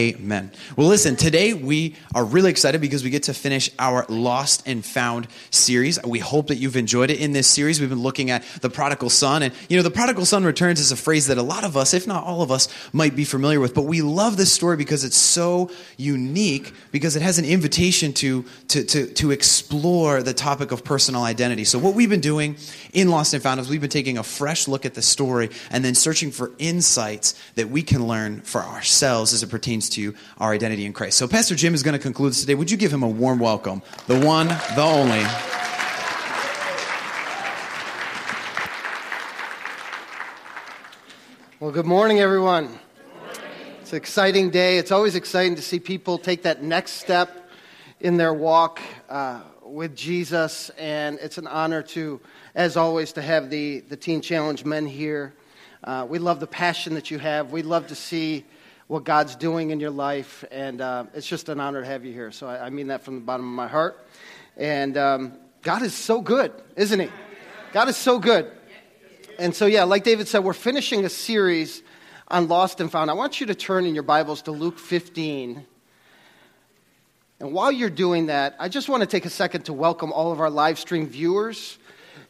Amen. Well, listen, today we are really excited because we get to finish our Lost and Found series. We hope that you've enjoyed it in this series. We've been looking at the prodigal son. And, you know, the prodigal son returns is a phrase that a lot of us, if not all of us, might be familiar with. But we love this story because it's so unique, because it has an invitation to, to, to, to explore the topic of personal identity. So, what we've been doing in Lost and Found is we've been taking a fresh look at the story and then searching for insights that we can learn for ourselves as it pertains to our identity in Christ. So, Pastor Jim is going to conclude this today. Would you give him a warm welcome? The one, the only. Well, good morning, everyone. It's an exciting day. It's always exciting to see people take that next step in their walk uh, with Jesus, and it's an honor to, as always, to have the, the Teen Challenge men here. Uh, we love the passion that you have. We love to see what God's doing in your life. And uh, it's just an honor to have you here. So I, I, mean that from the bottom of my heart. And um, God is so good, isn't He? God is so good. And so, yeah, like David said, we're finishing a series on Lost and Found. I want you to turn in your Bibles to Luke 15. And while you're doing that, I just want to take a second to welcome all of our live stream viewers.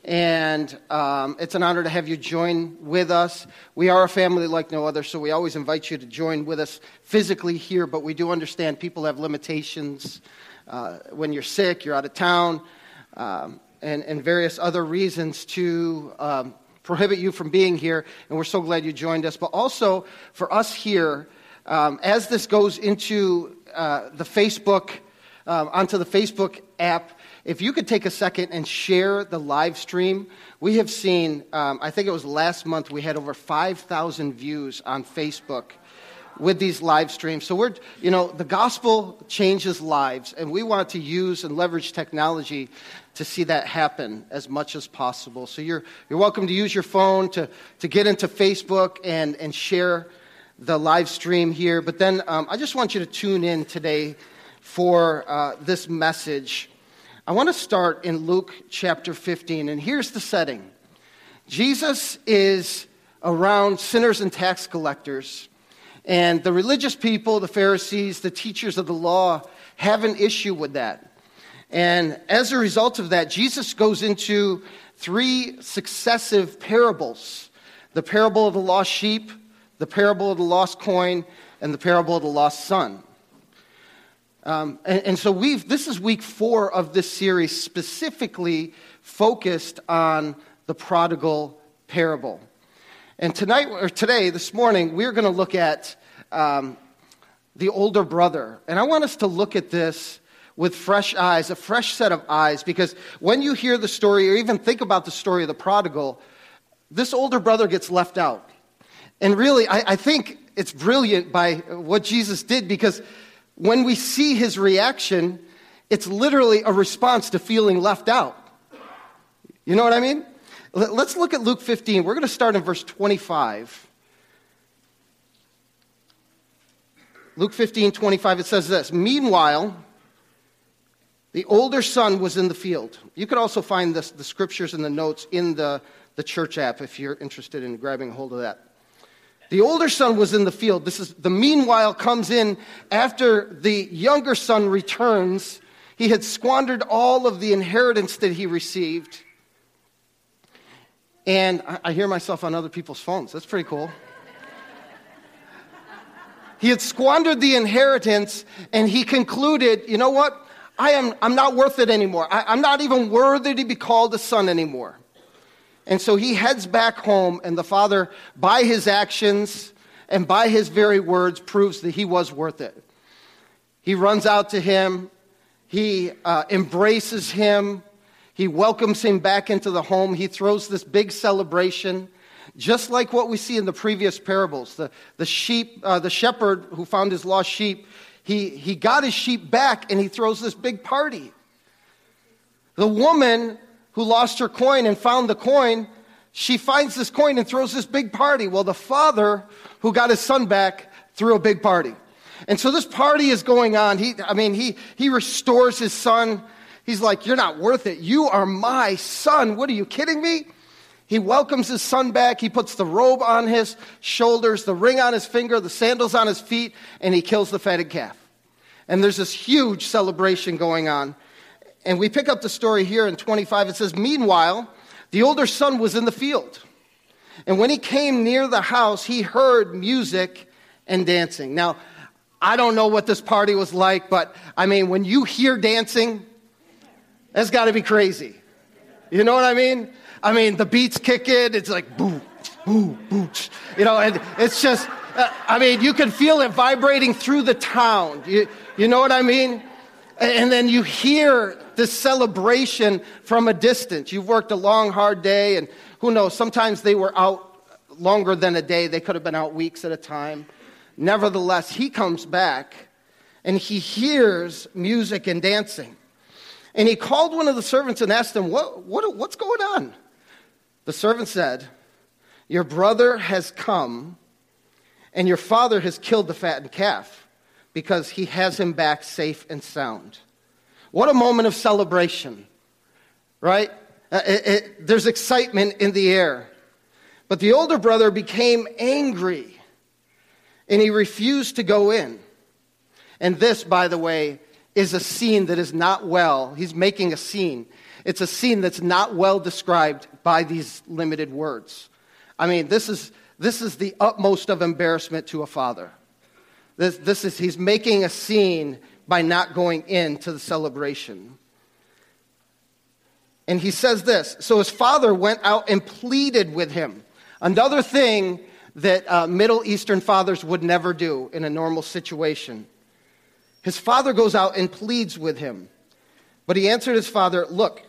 And um, it's an honor to have you join with us. We are a family like no other, so we always invite you to join with us physically here, but we do understand people have limitations. Uh, when you're sick, you're out of town, um, and, and various other reasons to um, prohibit you from being here. And we're so glad you joined us. But also for us here, um, as this goes into uh, the Facebook, uh, onto the Facebook app, if you could take a second and share the live stream, we have seen, um, I think it was last month, we had over 5,000 views on Facebook with these live streams. So we're, you know, the gospel changes lives, and we want to use and leverage technology to see that happen as much as possible. So you're, you're welcome to use your phone to, to get into Facebook and, and share the live stream here. But then um, I just want you to tune in today for uh, this message. I want to start in Luke chapter 15, and here's the setting Jesus is around sinners and tax collectors, and the religious people, the Pharisees, the teachers of the law, have an issue with that. And as a result of that, Jesus goes into three successive parables the parable of the lost sheep, the parable of the lost coin, and the parable of the lost son. Um, and, and, so we've, this is week four of this series specifically focused on the prodigal parable. And tonight, or today, this morning, we're going to look at um, the older brother. And I want us to look at this with fresh eyes, a fresh set of eyes, because when you hear the story or even think about the story of the prodigal, this older brother gets left out. And really, I, I think it's brilliant by what Jesus did because when we see his reaction, it's literally a response to feeling left out. You know what I mean? Let's look at Luke 15. We're going to start in verse 25. Luke 15, 25, it says this Meanwhile, the older son was in the field. You could also find this, the scriptures and the notes in the, the church app if you're interested in grabbing a hold of that. The older son was in the field. This is the meanwhile comes in after the younger son returns. He had squandered all of the inheritance that he received. And I, hear myself on other people's phones. That's pretty cool. he had squandered the inheritance and he concluded, you know what? I am, I'm not worth it anymore. I, I'm not even worthy to be called a son anymore. And so he heads back home, and the father, by his actions and by his very words, proves that he was worth it. He runs out to him, he uh, embraces him, he welcomes him back into the home, he throws this big celebration. Just like what we see in the previous parables, the, the sheep, uh, the shepherd who found his lost sheep, he, he got his sheep back and he throws this big party. The woman who lost her coin and found the coin, she finds this coin and throws this big party. Well, the father who got his son back threw a big party. And so this party is going on. He, I mean, he, he restores his son. He's like, You're not worth it. You are my son. What are you kidding me? He welcomes his son back. He puts the robe on his shoulders, the ring on his finger, the sandals on his feet, and he kills the fatted calf. And there's this huge celebration going on. And we pick up the story here in 25. It says, Meanwhile, the older son was in the field. And when he came near the house, he heard music and dancing. Now, I don't know what this party was like, but I mean, when you hear dancing, that's got to be crazy. You know what I mean? I mean, the beats kick in, it's like boo, boo, boo. You know, and it's just, uh, I mean, you can feel it vibrating through the town. You, you know what I mean? And then you hear this celebration from a distance. You've worked a long, hard day, and who knows, sometimes they were out longer than a day. They could have been out weeks at a time. Nevertheless, he comes back and he hears music and dancing. And he called one of the servants and asked him, what, what, What's going on? The servant said, Your brother has come, and your father has killed the fattened calf because he has him back safe and sound. What a moment of celebration, right? Uh, it, it, there's excitement in the air. But the older brother became angry and he refused to go in. And this, by the way, is a scene that is not well. He's making a scene. It's a scene that's not well described by these limited words. I mean, this is, this is the utmost of embarrassment to a father. This, this is, he's making a scene by not going into the celebration. And he says this So his father went out and pleaded with him. Another thing that uh, Middle Eastern fathers would never do in a normal situation. His father goes out and pleads with him. But he answered his father, Look,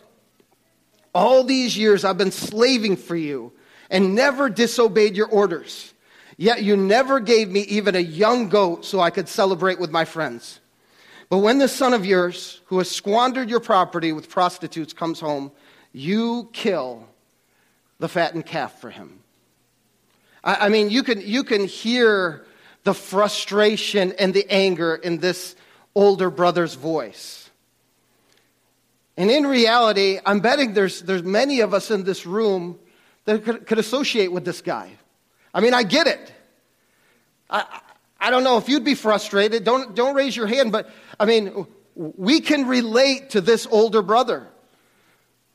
all these years I've been slaving for you and never disobeyed your orders. Yet you never gave me even a young goat so I could celebrate with my friends. But when this son of yours, who has squandered your property with prostitutes, comes home, you kill the fattened calf for him. I, I mean, you can, you can hear the frustration and the anger in this older brother's voice. And in reality, I'm betting there's, there's many of us in this room that could, could associate with this guy. I mean, I get it. I, I don't know if you'd be frustrated. Don't, don't raise your hand, but I mean, we can relate to this older brother.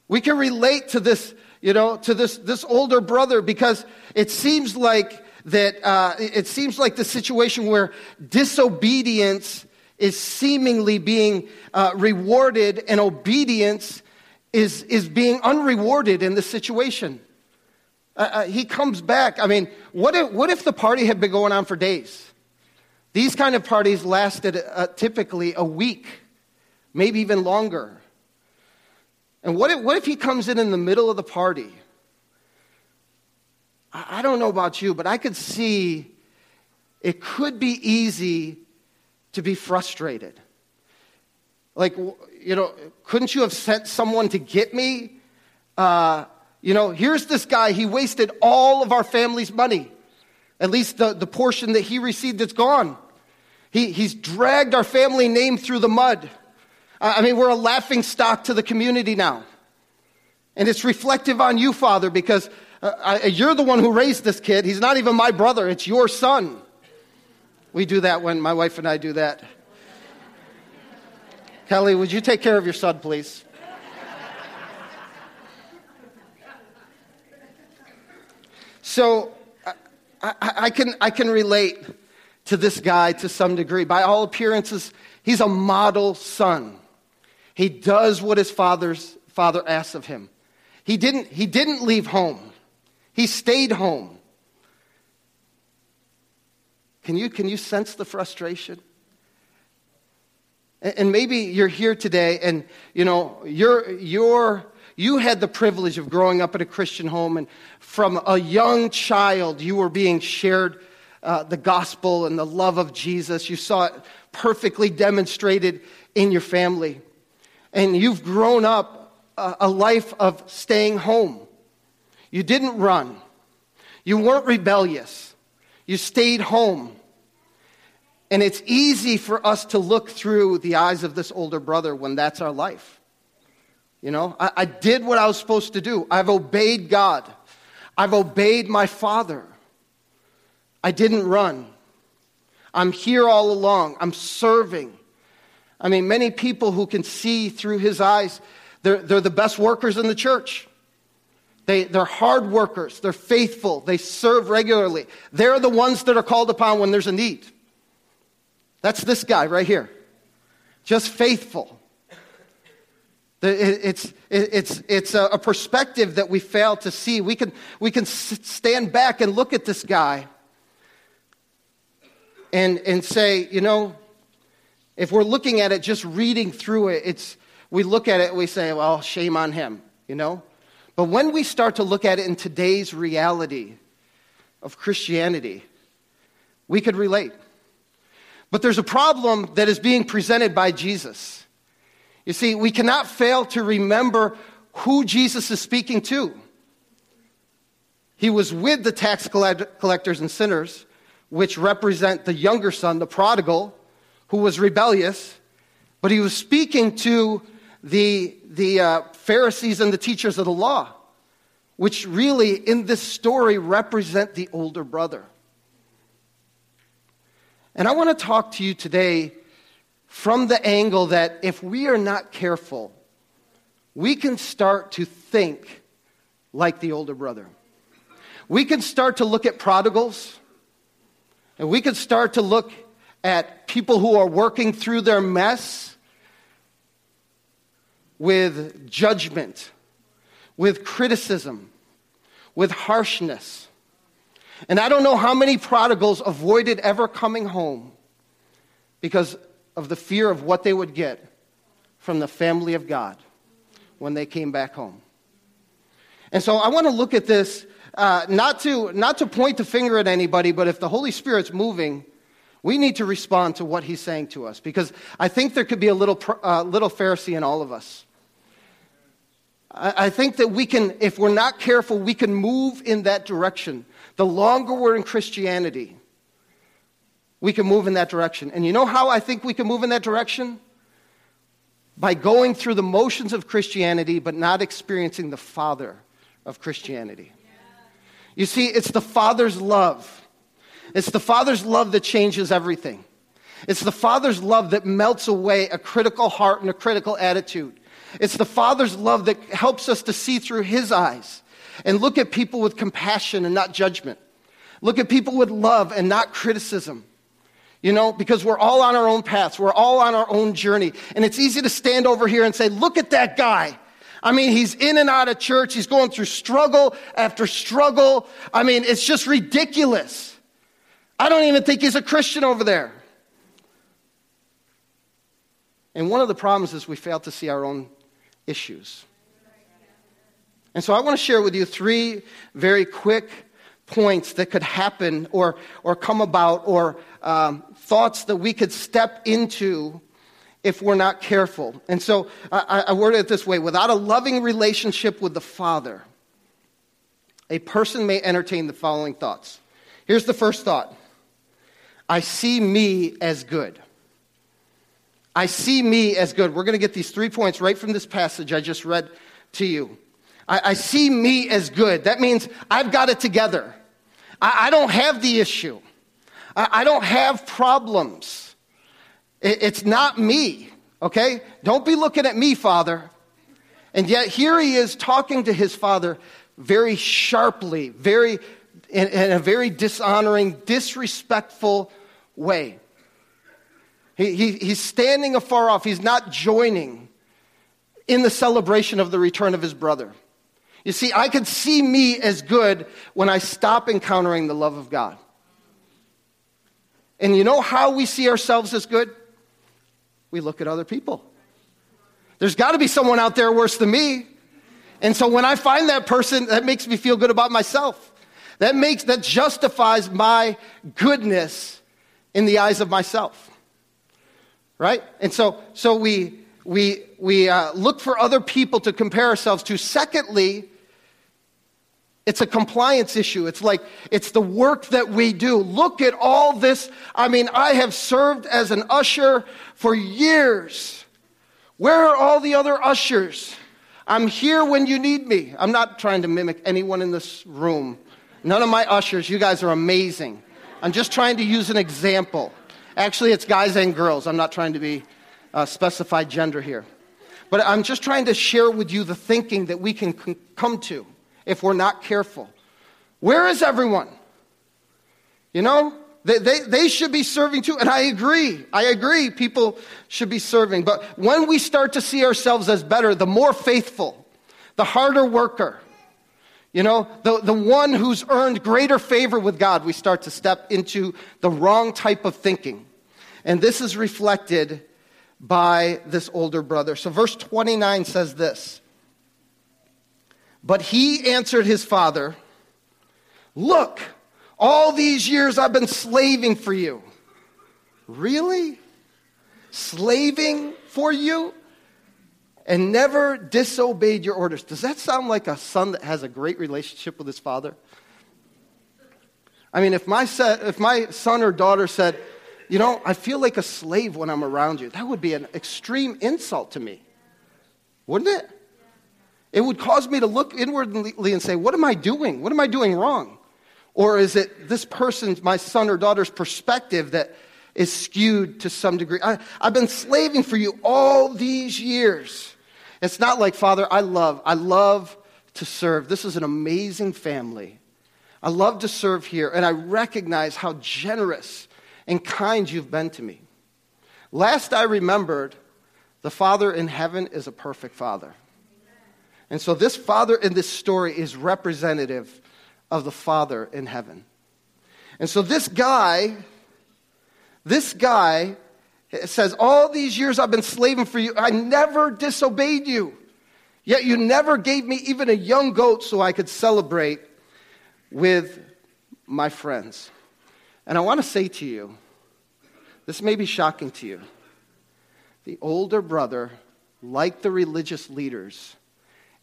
We can relate to this you know, to this, this older brother because it seems like that, uh, it seems like the situation where disobedience is seemingly being uh, rewarded and obedience is, is being unrewarded in this situation. Uh, uh, he comes back. I mean, what if, what if the party had been going on for days? These kind of parties lasted uh, typically a week, maybe even longer. And what if, what if he comes in in the middle of the party? I, I don't know about you, but I could see it could be easy to be frustrated. Like, you know, couldn't you have sent someone to get me? Uh, you know, here's this guy, he wasted all of our family's money. At least the, the portion that he received, it's gone. He, he's dragged our family name through the mud. I mean, we're a laughing stock to the community now. And it's reflective on you, Father, because uh, I, you're the one who raised this kid. He's not even my brother, it's your son. We do that when my wife and I do that. Kelly, would you take care of your son, please? So I, I, I, can, I can relate to this guy to some degree. By all appearances, he's a model son. He does what his father's father asks of him. He didn't, he didn't leave home. He stayed home. Can you, can you sense the frustration? And, maybe you're here today and, you know, you're, you're, you had the privilege of growing up in a Christian home and from a young child you were being shared uh, the gospel and the love of Jesus. You saw it perfectly demonstrated in your family and you've grown up a, a life of staying home. You didn't run. You weren't rebellious. You stayed home. And it's easy for us to look through the eyes of this older brother when that's our life. You know, I, I, did what I was supposed to do. I've obeyed God. I've obeyed my father. I didn't run. I'm here all along. I'm serving. I mean, many people who can see through his eyes, they're, they're the best workers in the church. They, they're hard workers. They're faithful. They serve regularly. They're the ones that are called upon when there's a need. That's this guy right here. Just faithful. It's, it's, it's a perspective that we fail to see. We can, we can stand back and look at this guy and, and say, you know, if we're looking at it, just reading through it, it's, we look at it and we say, well, shame on him, you know? But when we start to look at it in today's reality of Christianity, we could relate. But there's a problem that is being presented by Jesus. You see, we cannot fail to remember who Jesus is speaking to. He was with the tax collectors and sinners, which represent the younger son, the prodigal, who was rebellious, but he was speaking to the, the uh, Pharisees and the teachers of the law, which really, in this story, represent the older brother. And I want to talk to you today from the angle that if we are not careful, we can start to think like the older brother. We can start to look at prodigals and we can start to look at people who are working through their mess with judgment, with criticism, with harshness. And I don't know how many prodigals avoided ever coming home because of the fear of what they would get from the family of God when they came back home. And so I want to look at this uh, not, to, not to point the finger at anybody, but if the Holy Spirit's moving, we need to respond to what he's saying to us because I think there could be a little, uh, little Pharisee in all of us. I, I think that we can, if we're not careful, we can move in that direction. The longer we're in Christianity, we can move in that direction. And you know how I think we can move in that direction? By going through the motions of Christianity, but not experiencing the Father of Christianity. You see, it's the Father's love. It's the Father's love that changes everything. It's the Father's love that melts away a critical heart and a critical attitude. It's the Father's love that helps us to see through His eyes and look at people with compassion and not judgment. Look at people with love and not criticism. You know, because we're all on our own paths, we're all on our own journey. And it's easy to stand over here and say, Look at that guy. I mean, he's in and out of church. He's going through struggle after struggle. I mean, it's just ridiculous. I don't even think he's a Christian over there. And one of the problems is we fail to see our own issues. And so I want to share with you three very quick points that could happen or, or come about or um, thoughts that we could step into if we're not careful. And so I, I word it this way without a loving relationship with the Father, a person may entertain the following thoughts. Here's the first thought I see me as good. I see me as good. We're going to get these three points right from this passage I just read to you. I, I see me as good. That means I've got it together. I, I don't have the issue, I, don't have problems. It's not me, okay? Don't be looking at me, Father. And yet here he is talking to his father very sharply, very in, in a very dishonoring, disrespectful way. He, he, he's standing afar off. He's not joining in the celebration of the return of his brother. You see, I can see me as good when I stop encountering the love of God. And you know how we see ourselves as good? we look at other people. There's got to be someone out there worse than me. And so when I find that person, that makes me feel good about myself. That makes that justifies my goodness in the eyes of myself. Right? And so so we we we uh, look for other people to compare ourselves to. Secondly, it's a compliance issue. It's like, it's the work that we do. Look at all this. I mean, I have served as an usher for years. Where are all the other ushers? I'm here when you need me. I'm not trying to mimic anyone in this room. None of my ushers, you guys are amazing. I'm just trying to use an example. Actually, it's guys and girls. I'm not trying to be uh, specified gender here. But I'm just trying to share with you the thinking that we can c- come to if we're not careful. Where is everyone? You know, they, they, they should be serving too. And I agree. I agree. People should be serving. But when we start to see ourselves as better, the more faithful, the harder worker, you know, the, the one who's earned greater favor with God, we start to step into the wrong type of thinking. And this is reflected by this older brother. So, verse 29 says this But he answered his father, Look, all these years I've been slaving for you. Really? Slaving for you? And never disobeyed your orders. Does that sound like a son that has a great relationship with his father? I mean, if my, if my son or daughter said, You know, I feel like a slave when I'm around you, that would be an extreme insult to me, wouldn't it? It would cause me to look inwardly and say, What am I doing? What am I doing wrong? Or is it this person's, my son or daughter's perspective that is skewed to some degree? I, I've been slaving for you all these years. It's not like, Father, I love, I love to serve. This is an amazing family. I love to serve here, and I recognize how generous and kind you've been to me. Last I remembered, the Father in heaven is a perfect Father. And so, this Father in this story is representative of the Father in heaven. And so this guy, this guy says, All these years I've been slaving for you, I never disobeyed you. Yet you never gave me even a young goat so I could celebrate with my friends. And I want to say to you, this may be shocking to you. The older brother, like the religious leaders,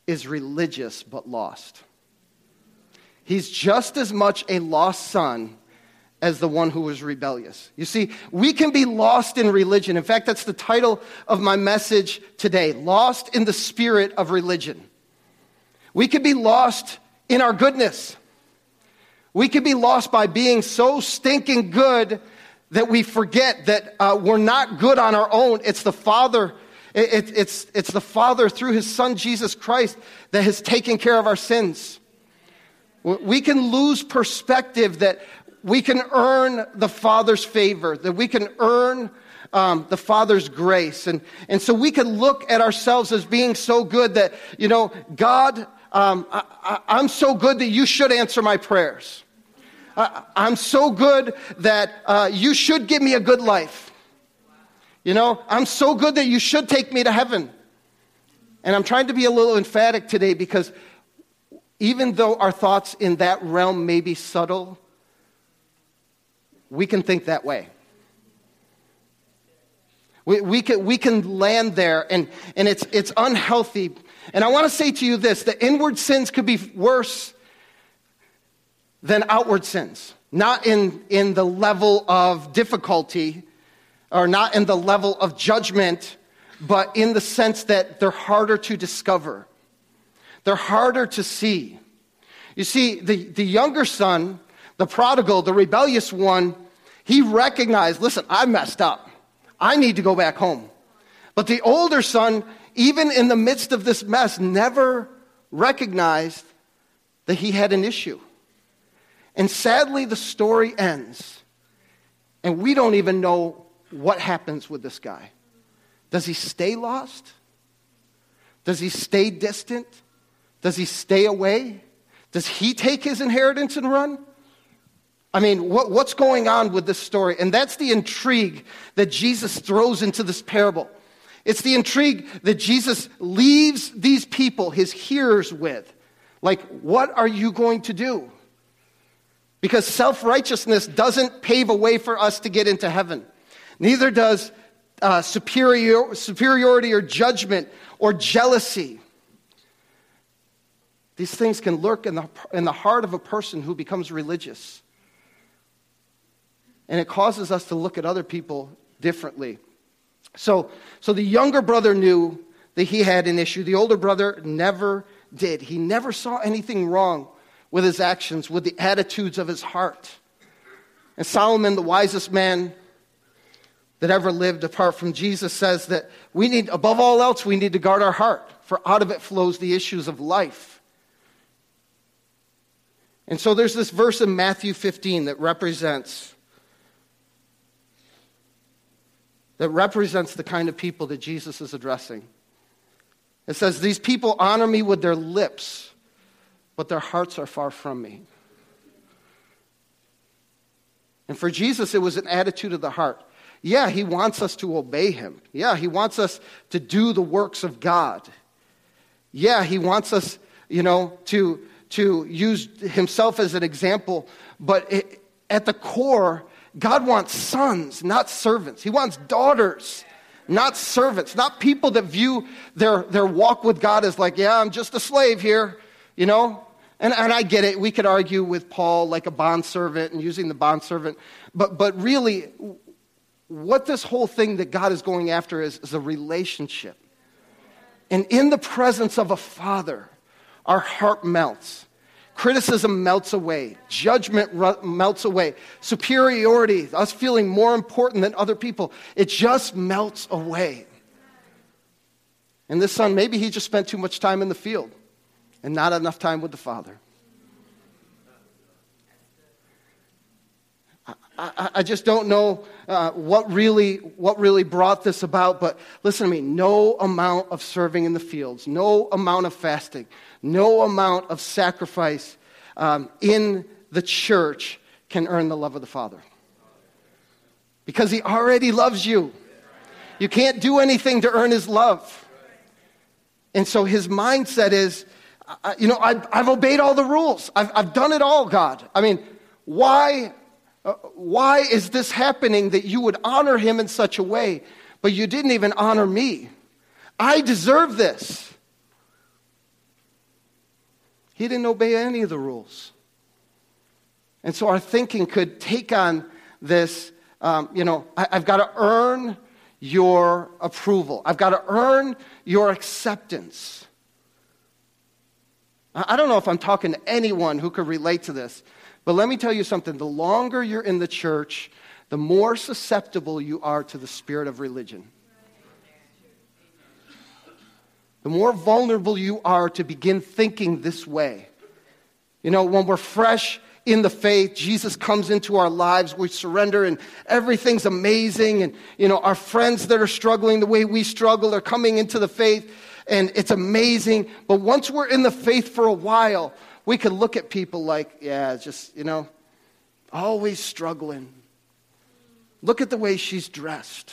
is religious but lost. He's just as much a lost son as the one who was rebellious. You see, we can be lost in religion. In fact, that's the title of my message today Lost in the Spirit of Religion. We could be lost in our goodness. We could be lost by being so stinking good that we forget that uh, we're not good on our own. It's the Father. It, it, it's, it's the Father through His Son Jesus Christ that has taken care of our sins. We can lose perspective that we can earn the Father's favor, that we can earn um, the Father's grace. And, and so we can look at ourselves as being so good that, you know, God, um, I, am so good that you should answer my prayers. I, am so good that uh, you should give me a good life. You know, I'm so good that you should take me to heaven. And I'm trying to be a little emphatic today because even though our thoughts in that realm may be subtle, we can think that way. We, we, can, we can land there, and, and it's, it's unhealthy. And I want to say to you this the inward sins could be worse than outward sins. Not in, in the level of difficulty, or not in the level of judgment, but in the sense that they're harder to discover. They're harder to see. You see, the, the younger son, the prodigal, the rebellious one, he recognized listen, I messed up. I need to go back home. But the older son, even in the midst of this mess, never recognized that he had an issue. And sadly, the story ends, and we don't even know what happens with this guy. Does he stay lost? Does he stay distant? Does he stay away? Does he take his inheritance and run? I mean, what, what's going on with this story? And that's the intrigue that Jesus throws into this parable. It's the intrigue that Jesus leaves these people, his hearers, with. Like, what are you going to do? Because self righteousness doesn't pave a way for us to get into heaven. Neither does uh, superior, superiority or judgment or jealousy. These things can lurk in the, in the heart of a person who becomes religious. And it causes us to look at other people differently. So, so the younger brother knew that he had an issue. The older brother never did. He never saw anything wrong with his actions, with the attitudes of his heart. And Solomon, the wisest man that ever lived apart from Jesus, says that we need, above all else, we need to guard our heart, for out of it flows the issues of life. And so there's this verse in Matthew 15 that represents that represents the kind of people that Jesus is addressing. It says, These people honor me with their lips, but their hearts are far from me. And for Jesus, it was an attitude of the heart. Yeah, he wants us to obey him. Yeah, he wants us to do the works of God. Yeah, he wants us, you know, to, to use himself as an example. But it, at the core, God wants sons, not servants. He wants daughters, not servants, not people that view their, their walk with God as like, yeah, I'm just a slave here, you know? And, and I get it. We could argue with Paul like a bondservant and using the bondservant. But, but really, what this whole thing that God is going after is, is a relationship. And in the presence of a father, our heart melts. Criticism melts away. Judgment melts away. Superiority, us feeling more important than other people, it just melts away. And this son, maybe he just spent too much time in the field and not enough time with the father. I, I just don't know uh, what, really, what really brought this about, but listen to me no amount of serving in the fields, no amount of fasting, no amount of sacrifice um, in the church can earn the love of the Father. Because He already loves you. You can't do anything to earn His love. And so His mindset is, uh, you know, I've, I've, obeyed all the rules, I've, I've done it all, God. I mean, why uh, why is this happening that you would honor him in such a way, but you didn't even honor me? I deserve this. He didn't obey any of the rules. And so our thinking could take on this um, you know, I, I've got to earn your approval, I've got to earn your acceptance. I don't know if I'm talking to anyone who could relate to this, but let me tell you something the longer you're in the church, the more susceptible you are to the spirit of religion. The more vulnerable you are to begin thinking this way. You know, when we're fresh in the faith, Jesus comes into our lives, we surrender, and everything's amazing. And, you know, our friends that are struggling the way we struggle are coming into the faith, and it's amazing. But once we're in the faith for a while, we could look at people like, yeah, just, you know, always struggling. Look at the way she's dressed.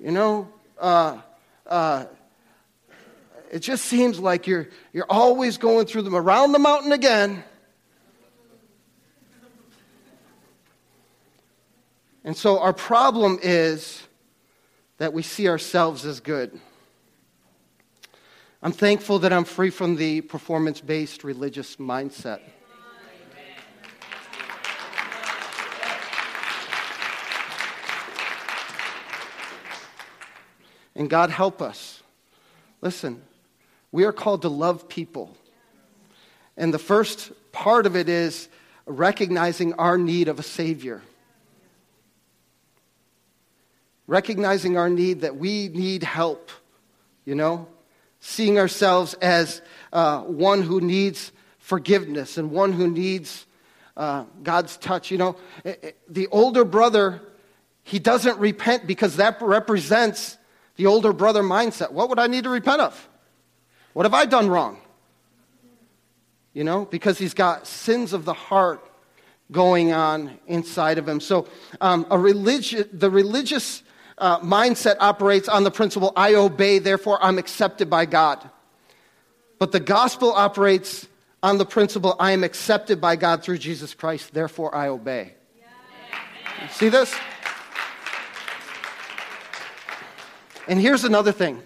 You know, uh, uh, it just seems like you're, you're always going through them around the mountain again. And so our problem is that we see ourselves as good. I'm thankful that I'm free from the performance based religious mindset. And God help us. Listen, we are called to love people. And the first part of it is recognizing our need of a Savior. Recognizing our need that we need help, you know? Seeing ourselves as uh, one who needs forgiveness and one who needs uh, God's touch. You know, the older brother, he doesn't repent because that represents the older brother mindset. What would I need to repent of? What have I done wrong? You know, because he's got sins of the heart going on inside of him. So, um, a religi- the religious uh, mindset operates on the principle I obey, therefore I'm accepted by God. But the gospel operates on the principle I am accepted by God through Jesus Christ, therefore I obey. See this? And here's another thing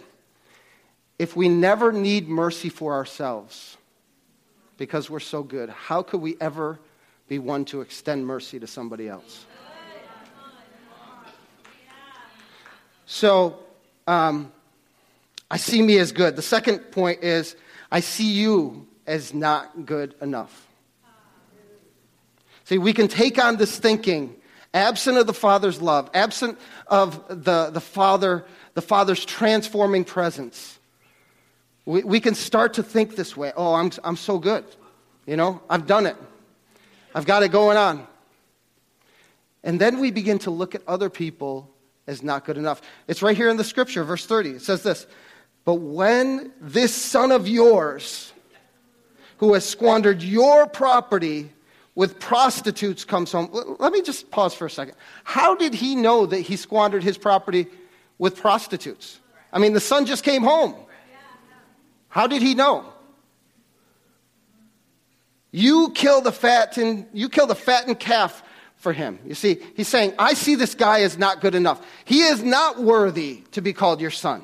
if we never need mercy for ourselves because we're so good, how could we ever be one to extend mercy to somebody else? So, um, I see me as good. The second point is I see you as not good enough. See, we can take on this thinking absent of the Father's love, absent of the, the Father, the Father's transforming presence. We, we can start to think this way. Oh, I'm, I'm so good. You know, I've done it. I've got it going on. And then we begin to look at other people as not good enough. It's right here in the scripture, verse 30. It says this But when this son of yours, who has squandered your property with prostitutes, comes home. Let me just pause for a second. How did he know that he squandered his property with prostitutes? I mean, the son just came home. How did he know? You kill the fattened, you kill the fattened calf for him. You see, he's saying, I see this guy is not good enough. He is not worthy to be called your son.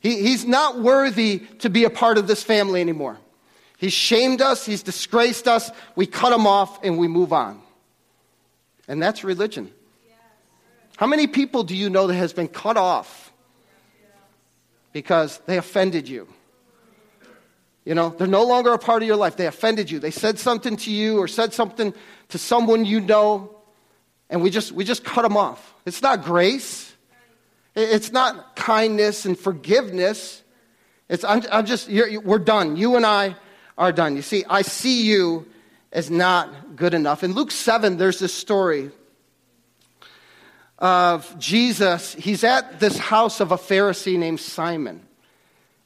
He, he's not worthy to be a part of this family anymore. He's shamed us, he's disgraced us, we cut him off, and we move on. And that's religion. How many people do you know that has been cut off because they offended you? You know, they're no longer a part of your life. They offended you. They said something to you or said something to someone you know, and we just, we just cut them off. It's not grace. It's not kindness and forgiveness. It's, I'm, I'm just, we're done. You and I are done. You see, I see you as not good enough. In Luke 7, there's this story of Jesus. He's at this house of a Pharisee named Simon.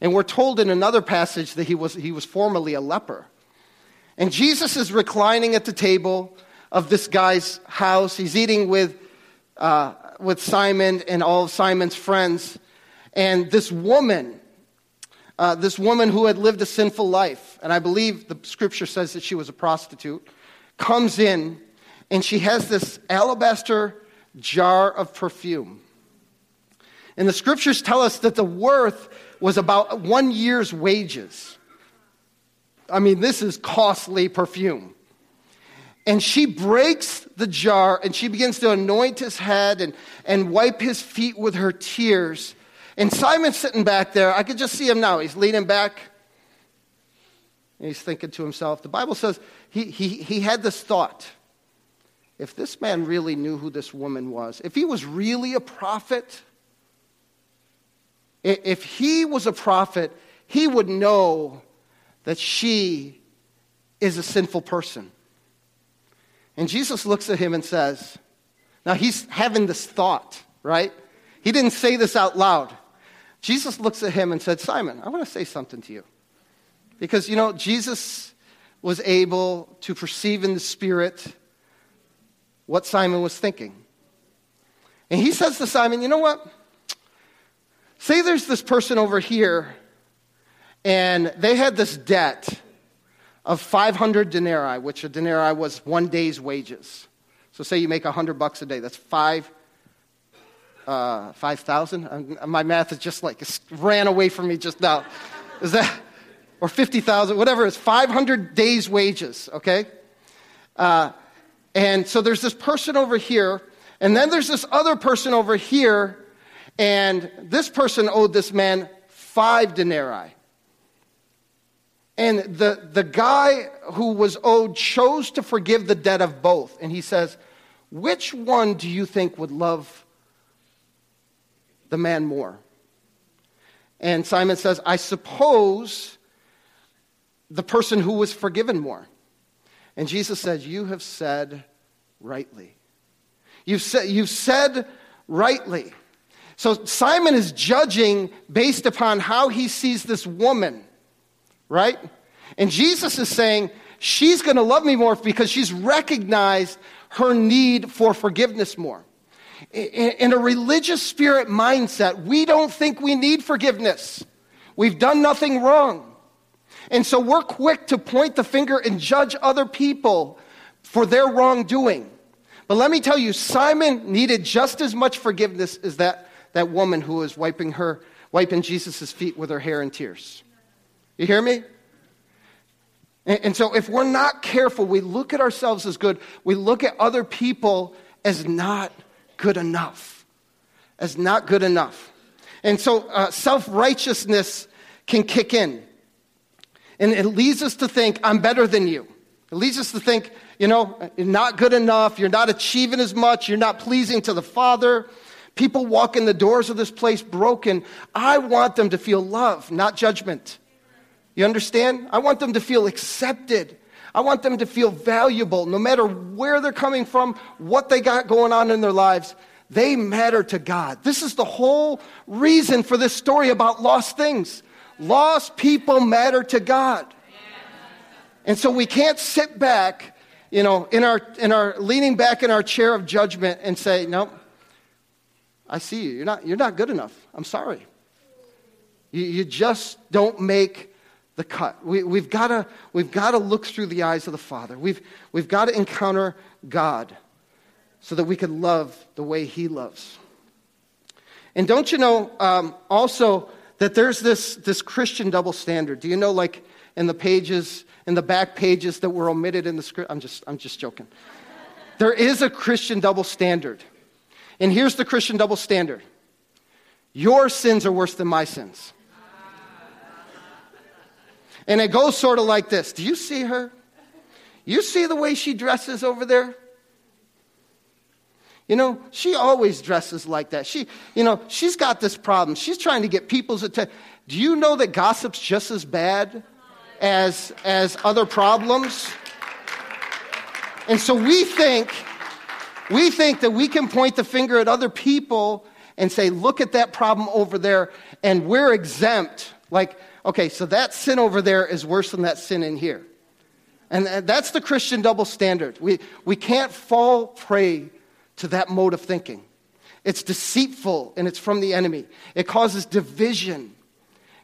And we're told in another passage that he was, he was formerly a leper. And Jesus is reclining at the table of this guy's house. He's eating with, uh, with Simon and all of Simon's friends. And this woman, uh, this woman who had lived a sinful life, and I believe the scripture says that she was a prostitute, comes in and she has this alabaster jar of perfume. And the scriptures tell us that the worth was about one year's wages. I mean, this is costly perfume. And she breaks the jar and she begins to anoint his head and, and wipe his feet with her tears. And Simon's sitting back there. I could just see him now. He's leaning back and he's thinking to himself. The Bible says he, he, he had this thought if this man really knew who this woman was, if he was really a prophet, if he was a prophet, he would know that she is a sinful person. And Jesus looks at him and says, Now he's having this thought, right? He didn't say this out loud. Jesus looks at him and said, Simon, I want to say something to you. Because, you know, Jesus was able to perceive in the Spirit what Simon was thinking. And he says to Simon, You know what? Say there's this person over here, and they had this debt of 500 denarii, which a denarii was one day's wages. So say you make 100 bucks a day. That's five, uh, 5,000. My math is just like, ran away from me just now. Is that, or 50,000, whatever it is, 500 days' wages, okay? Uh, and so there's this person over here, and then there's this other person over here and this person owed this man five denarii. And the, the guy who was owed chose to forgive the debt of both. And he says, Which one do you think would love the man more? And Simon says, I suppose the person who was forgiven more. And Jesus says, You have said rightly. You've said, you've said rightly. So Simon is judging based upon how he sees this woman, right? And Jesus is saying, she's going to love me more because she's recognized her need for forgiveness more. In a religious spirit mindset, we don't think we need forgiveness. We've done nothing wrong. And so we're quick to point the finger and judge other people for their wrongdoing. But let me tell you, Simon needed just as much forgiveness as that that woman who was wiping her, wiping Jesus' feet with her hair and tears. You hear me? And, and so if we're not careful, we look at ourselves as good, we look at other people as not good enough. As not good enough. And so uh, self righteousness can kick in. And it leads us to think, I'm better than you. It leads us to think, you know, you're not good enough, you're not achieving as much, you're not pleasing to the Father. People walk in the doors of this place broken. I want them to feel love, not judgment. You understand? I want them to feel accepted. I want them to feel valuable no matter where they're coming from, what they got going on in their lives. They matter to God. This is the whole reason for this story about lost things. Lost people matter to God. And so we can't sit back, you know, in our, in our leaning back in our chair of judgment and say, no, I see you. You're not, you're not good enough. I'm sorry. You, you just don't make the cut. We, we've got to we've to look through the eyes of the Father. We've, we've got to encounter God so that we can love the way He loves. And don't you know um, also that there's this, this Christian double standard? Do you know, like in the pages, in the back pages that were omitted in the script? I'm just, I'm just joking. There is a Christian double standard. And here's the Christian double standard your sins are worse than my sins. And it goes sort of like this Do you see her? You see the way she dresses over there? You know, she always dresses like that. She, you know, she's got this problem. She's trying to get people's attention. Do you know that gossip's just as bad as, as other problems? And so we think, we think that we can point the finger at other people and say, look at that problem over there, and we're exempt. Like, okay, so that sin over there is worse than that sin in here. And uh, that's the Christian double standard. We, we can't fall prey to that mode of thinking. It's deceitful and it's from the enemy. It causes division.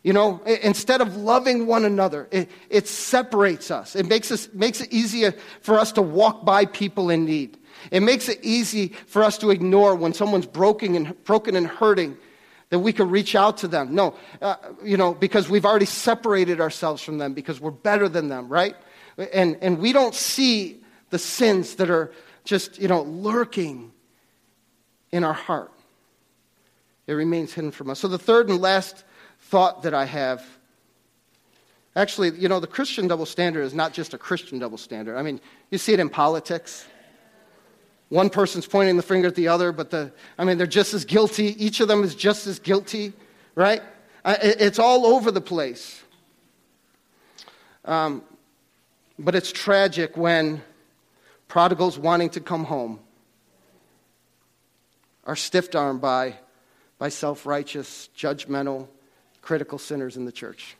You know, instead of loving one another, it, it separates us. It makes, us, makes it easier for us to walk by people in need. It makes it easy for us to ignore when someone's broken and, broken and hurting that we can reach out to them. No, uh, you know, because we've already separated ourselves from them because we're better than them, right? And, and we don't see the sins that are just, you know, lurking in our heart. It remains hidden from us. So the third and last thought that I have actually, you know, the Christian double standard is not just a Christian double standard. I mean, you see it in politics. One person's pointing the finger at the other, but the, I mean, they're just as guilty. Each of them is just as guilty, right? It's all over the place. Um, but it's tragic when prodigals wanting to come home are stiff armed by, by self righteous, judgmental, critical sinners in the church.